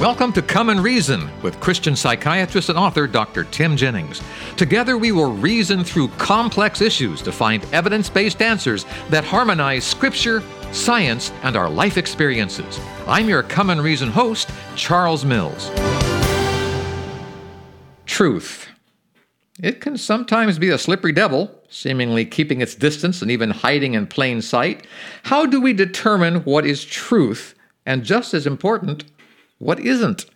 Welcome to Come and Reason with Christian psychiatrist and author Dr. Tim Jennings. Together, we will reason through complex issues to find evidence based answers that harmonize Scripture, science, and our life experiences. I'm your Come and Reason host, Charles Mills. Truth. It can sometimes be a slippery devil, seemingly keeping its distance and even hiding in plain sight. How do we determine what is truth? And just as important, what isn't?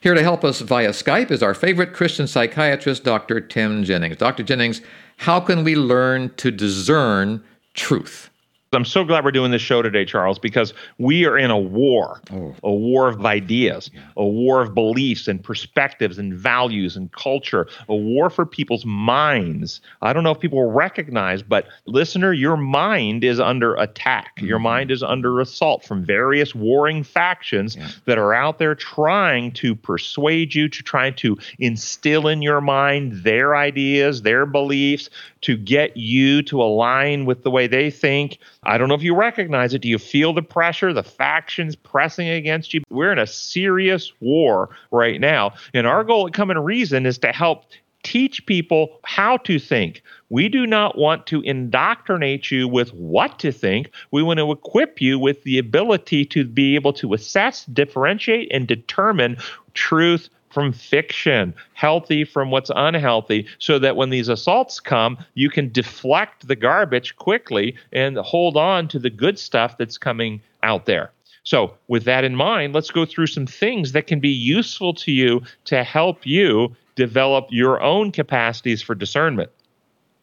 Here to help us via Skype is our favorite Christian psychiatrist, Dr. Tim Jennings. Dr. Jennings, how can we learn to discern truth? I'm so glad we're doing this show today, Charles, because we are in a war, oh. a war of ideas, yeah. a war of beliefs and perspectives and values and culture, a war for people's minds. I don't know if people recognize, but listener, your mind is under attack. Mm-hmm. Your mind is under assault from various warring factions yeah. that are out there trying to persuade you, to try to instill in your mind their ideas, their beliefs, to get you to align with the way they think. I don't know if you recognize it. Do you feel the pressure, the factions pressing against you? We're in a serious war right now. And our goal at Come and Reason is to help teach people how to think. We do not want to indoctrinate you with what to think. We want to equip you with the ability to be able to assess, differentiate, and determine truth from fiction, healthy from what's unhealthy, so that when these assaults come, you can deflect the garbage quickly and hold on to the good stuff that's coming out there. So, with that in mind, let's go through some things that can be useful to you to help you develop your own capacities for discernment.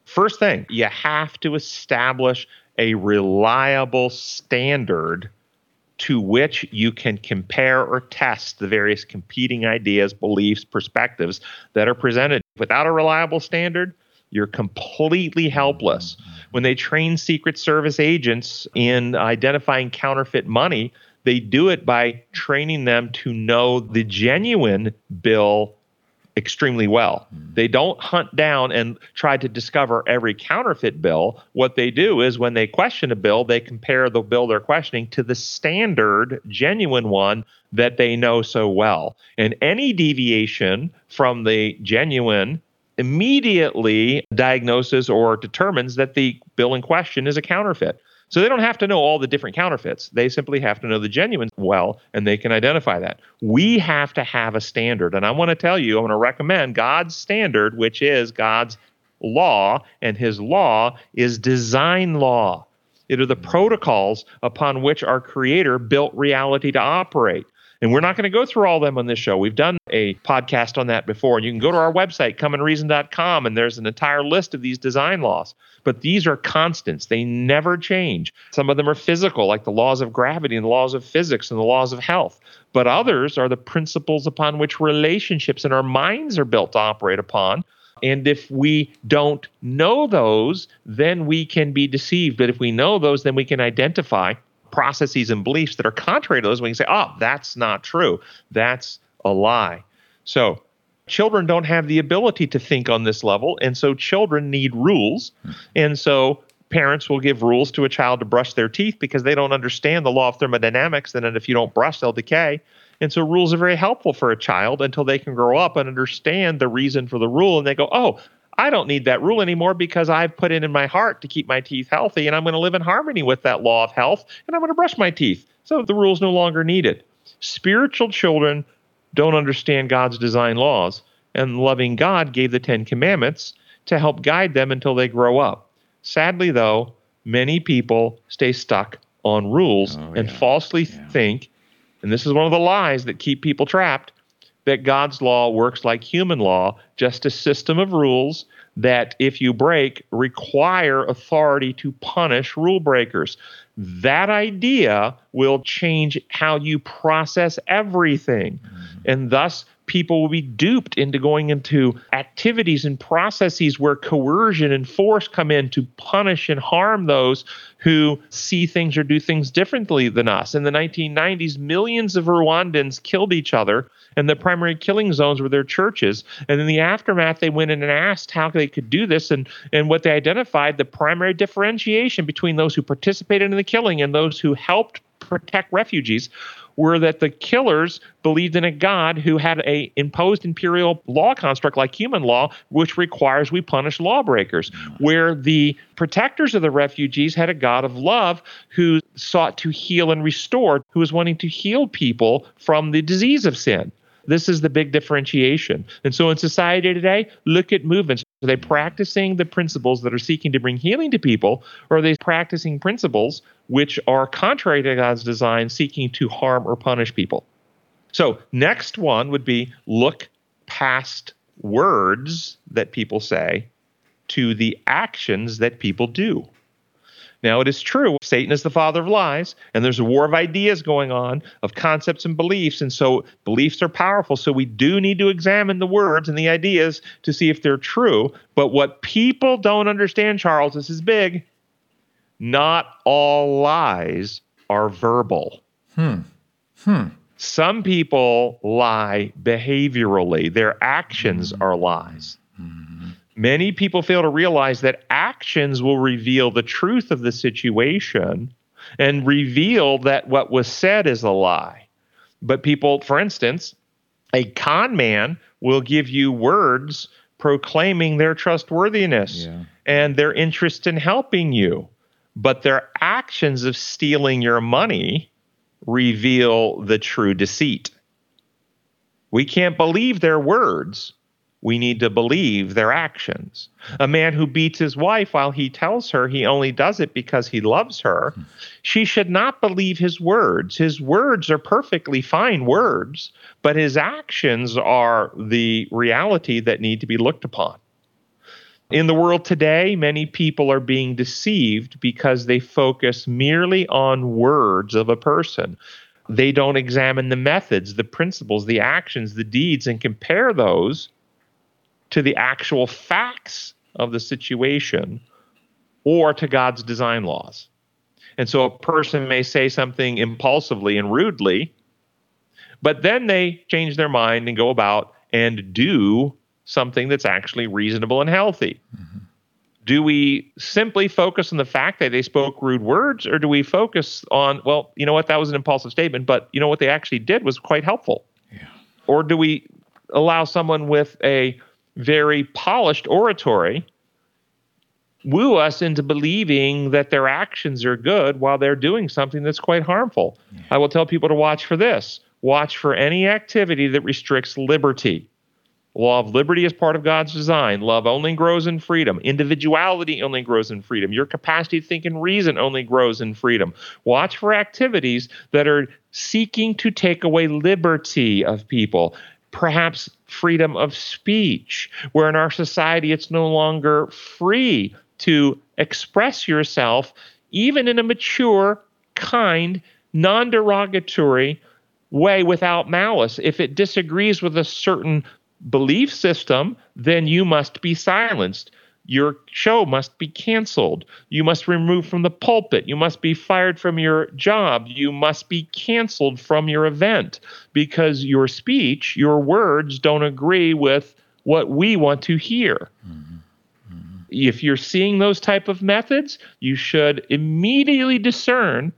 First thing, you have to establish a reliable standard to which you can compare or test the various competing ideas, beliefs, perspectives that are presented. Without a reliable standard, you're completely helpless. When they train Secret Service agents in identifying counterfeit money, they do it by training them to know the genuine bill extremely well. Mm. They don't hunt down and try to discover every counterfeit bill. What they do is when they question a bill, they compare the bill they're questioning to the standard, genuine one that they know so well. And any deviation from the genuine immediately diagnoses or determines that the bill in question is a counterfeit. So they don't have to know all the different counterfeits. They simply have to know the genuine well, and they can identify that. We have to have a standard. And I want to tell you, I want to recommend God's standard, which is God's law, and his law is design law. It are the protocols upon which our Creator built reality to operate. And we're not going to go through all of them on this show. We've done a podcast on that before. And you can go to our website, comeandreason.com, and there's an entire list of these design laws. But these are constants, they never change. Some of them are physical, like the laws of gravity and the laws of physics and the laws of health. But others are the principles upon which relationships and our minds are built to operate upon. And if we don't know those, then we can be deceived. But if we know those, then we can identify processes and beliefs that are contrary to those, we can say, oh, that's not true. That's a lie. So children don't have the ability to think on this level. And so children need rules. Hmm. And so parents will give rules to a child to brush their teeth because they don't understand the law of thermodynamics. And if you don't brush, they'll decay. And so rules are very helpful for a child until they can grow up and understand the reason for the rule. And they go, oh, I don't need that rule anymore because I've put it in my heart to keep my teeth healthy and I'm going to live in harmony with that law of health and I'm going to brush my teeth. So the rule's no longer needed. Spiritual children don't understand God's design laws, and loving God gave the Ten Commandments to help guide them until they grow up. Sadly, though, many people stay stuck on rules oh, and falsely yeah. think, and this is one of the lies that keep people trapped, that God's law works like human law, just a system of rules that, if you break, require authority to punish rule breakers. That idea will change how you process everything. Mm-hmm. And thus, people will be duped into going into activities and processes where coercion and force come in to punish and harm those who see things or do things differently than us. In the 1990s, millions of Rwandans killed each other and the primary killing zones were their churches. And in the aftermath, they went in and asked how they could do this, and and what they identified the primary differentiation between those who participated in the killing and those who helped protect refugees were that the killers believed in a God who had a imposed imperial law construct like human law, which requires we punish lawbreakers. Where the protectors of the refugees had a God of love who sought to heal and restore, who was wanting to heal people from the disease of sin. This is the big differentiation. And so in society today, look at movements. Are they practicing the principles that are seeking to bring healing to people, or are they practicing principles which are contrary to God's design, seeking to harm or punish people? So, next one would be look past words that people say to the actions that people do. Now, it is true, Satan is the father of lies, and there's a war of ideas going on, of concepts and beliefs. And so beliefs are powerful. So we do need to examine the words and the ideas to see if they're true. But what people don't understand, Charles, this is big. Not all lies are verbal. Hmm. Hmm. Some people lie behaviorally, their actions are lies. Many people fail to realize that actions will reveal the truth of the situation and reveal that what was said is a lie. But people, for instance, a con man will give you words proclaiming their trustworthiness Yeah. and their interest in helping you. But their actions of stealing your money reveal the true deceit. We can't believe their words. We need to believe their actions. A man who beats his wife while he tells her he only does it because he loves her, she should not believe his words. His words are perfectly fine words, but his actions are the reality that need to be looked upon. In the world today, many people are being deceived because they focus merely on words of a person. They don't examine the methods, the principles, the actions, the deeds, and compare those to the actual facts of the situation or to God's design laws. And so a person may say something impulsively and rudely, but then they change their mind and go about and do something that's actually reasonable and healthy. Do we simply focus on the fact that they spoke rude words, or do we focus on, well, you know what, that was an impulsive statement, but you know what they actually did was quite helpful? Or do we allow someone with a very polished oratory woo us into believing that their actions are good while they're doing something that's quite harmful? I will tell people to watch for this watch for any activity that restricts liberty. Law of liberty is part of God's design. Love only grows in freedom. Individuality only grows in freedom. Your capacity to think and reason only grows in freedom. Watch for activities that are seeking to take away liberty of people. Perhaps freedom of speech, where in our society it's no longer free to express yourself, even in a mature, kind, non derogatory way without malice. If it disagrees with a certain belief system, then you must be silenced. Your show must be canceled. You must be removed from the pulpit. You must be fired from your job. You must be canceled from your event because your speech, your words don't agree with what we want to hear. Mm-hmm. If you're seeing those type of methods, you should immediately discern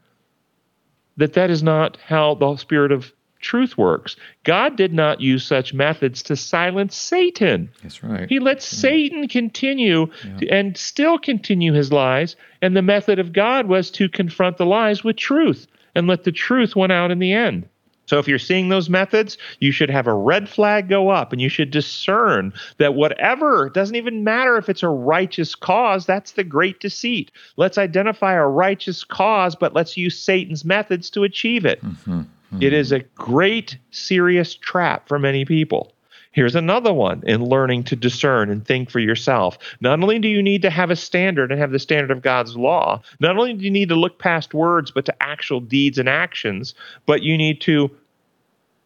that that is not how the spirit of truth works. God did not use such methods to silence Satan. That's right. He let Satan continue to- and still continue his lies, and the method of God was to confront the lies with truth and let the truth win out in the end. So if you're seeing those methods, you should have a red flag go up and you should discern that whatever, doesn't even matter if it's a righteous cause, that's the great deceit. Let's identify a righteous cause, but let's use Satan's methods to achieve it. Mm-hmm. Hmm. It is a great, serious trap for many people. Here's another one in learning to discern and think for yourself. Not only do you need to have a standard and have the standard of God's law, not only do you need to look past words, but to actual deeds and actions, but you need to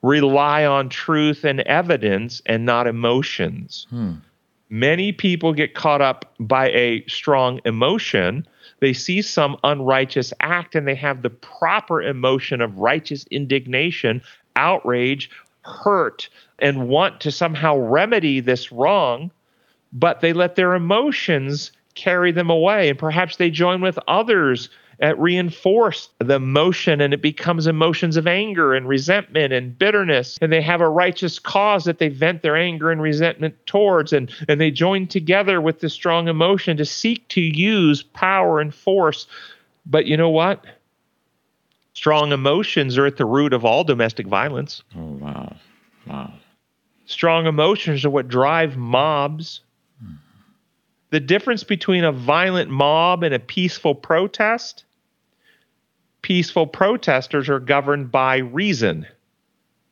rely on truth and evidence and not emotions. Hmm. Many people get caught up by a strong emotion. They see some unrighteous act and they have the proper emotion of righteous indignation, outrage, hurt, and want to somehow remedy this wrong, but they let their emotions carry them away. And perhaps they join with others uh, reinforce the emotion and it becomes emotions of anger and resentment and bitterness. And they have a righteous cause that they vent their anger and resentment towards and, and they join together with the strong emotion to seek to use power and force. But you know what? Strong emotions are at the root of all domestic violence. Oh wow. Wow. Strong emotions are what drive mobs. The difference between a violent mob and a peaceful protest peaceful protesters are governed by reason,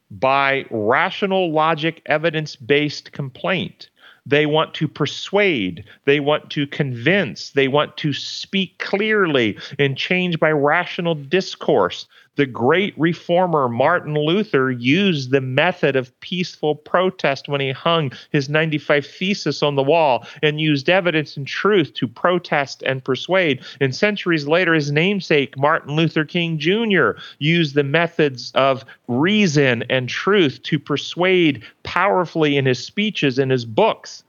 by rational logic, evidence based complaint. They want to persuade, they want to convince, they want to speak clearly and change by rational discourse. The great reformer Martin Luther used the method of peaceful protest when he hung his 95 Thesis on the wall and used evidence and truth to protest and persuade. And centuries later, his namesake, Martin Luther King Jr., used the methods of reason and truth to persuade powerfully in his speeches and his books.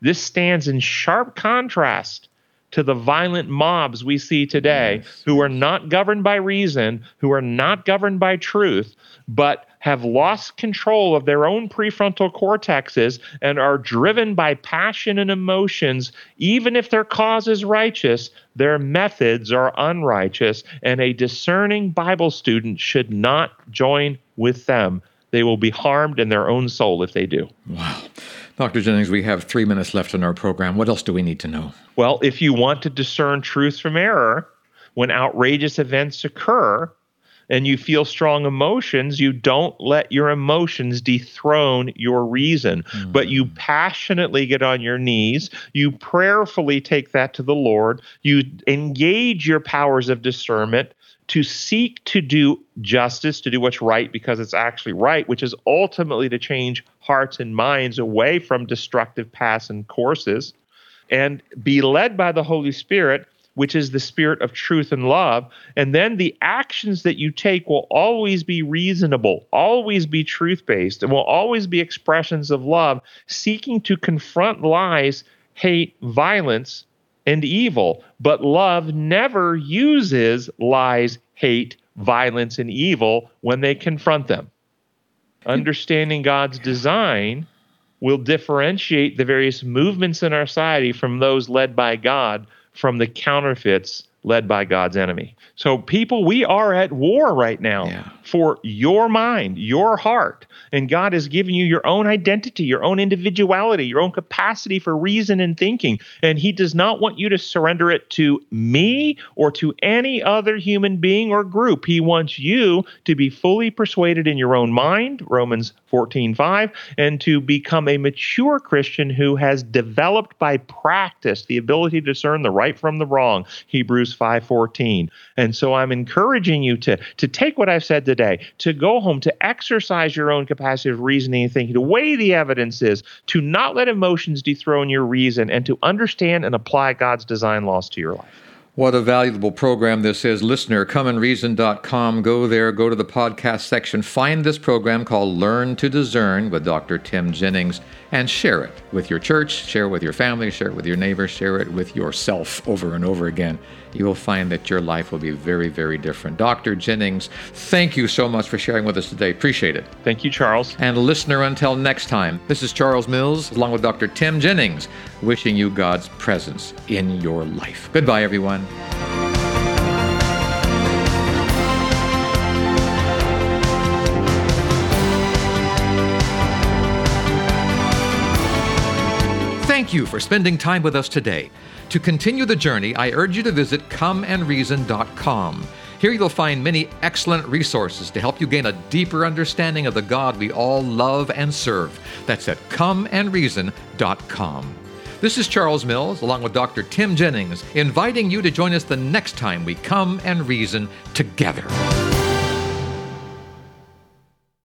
This stands in sharp contrast to the violent mobs we see today yes. who are not governed by reason, who are not governed by truth, but have lost control of their own prefrontal cortexes and are driven by passion and emotions, even if their cause is righteous, their methods are unrighteous, and a discerning Bible student should not join with them. They will be harmed in their own soul if they do. Wow. Dr. Jennings, we have three minutes left in our program. What else do we need to know? Well, if you want to discern truth from error, when outrageous events occur and you feel strong emotions, you don't let your emotions dethrone your reason, mm. but you passionately get on your knees. You prayerfully take that to the Lord. You engage your powers of discernment to seek to do justice, to do what's right because it's actually right, which is ultimately to change hearts and minds away from destructive paths and courses, and be led by the Holy Spirit, which is the spirit of truth and love. And then the actions that you take will always be reasonable, always be truth based, and will always be expressions of love, seeking to confront lies, hate, violence and evil, but love never uses lies, hate, violence, and evil when they confront them. Understanding God's design will differentiate the various movements in our society from those led by God from the counterfeits led by God's enemy. So, people, we are at war right now yeah. For your mind, your heart. And God has given you your own identity, your own individuality, your own capacity for reason and thinking. And He does not want you to surrender it to me or to any other human being or group. He wants you to be fully persuaded in your own mind, Romans 14 5, and to become a mature Christian who has developed by practice the ability to discern the right from the wrong, Hebrews 5:14. And so I'm encouraging you to to take what I've said today, to go home, to exercise your own capacity of reasoning and thinking, to weigh the evidences, to not let emotions dethrone your reason, and to understand and apply God's design laws to your life. What a valuable program this is. Listener, comeandreason.com. Go there, go to the podcast section, find this program called Learn to Discern with Dr. Tim Jennings, and share it with your church, share it with your family, share it with your neighbor, share it with yourself over and over again. You will find that your life will be very, very different. Dr. Jennings, thank you so much for sharing with us today. Appreciate it. Thank you, Charles. And listener, until next time, this is Charles Mills along with Dr. Tim Jennings, wishing you God's presence in your life. Goodbye, everyone. Thank you for spending time with us today. To continue the journey, I urge you to visit comeandreason.com. Here you'll find many excellent resources to help you gain a deeper understanding of the God we all love and serve. That's at comeandreason.com. This is Charles Mills, along with Dr. Tim Jennings, inviting you to join us the next time we come and reason together.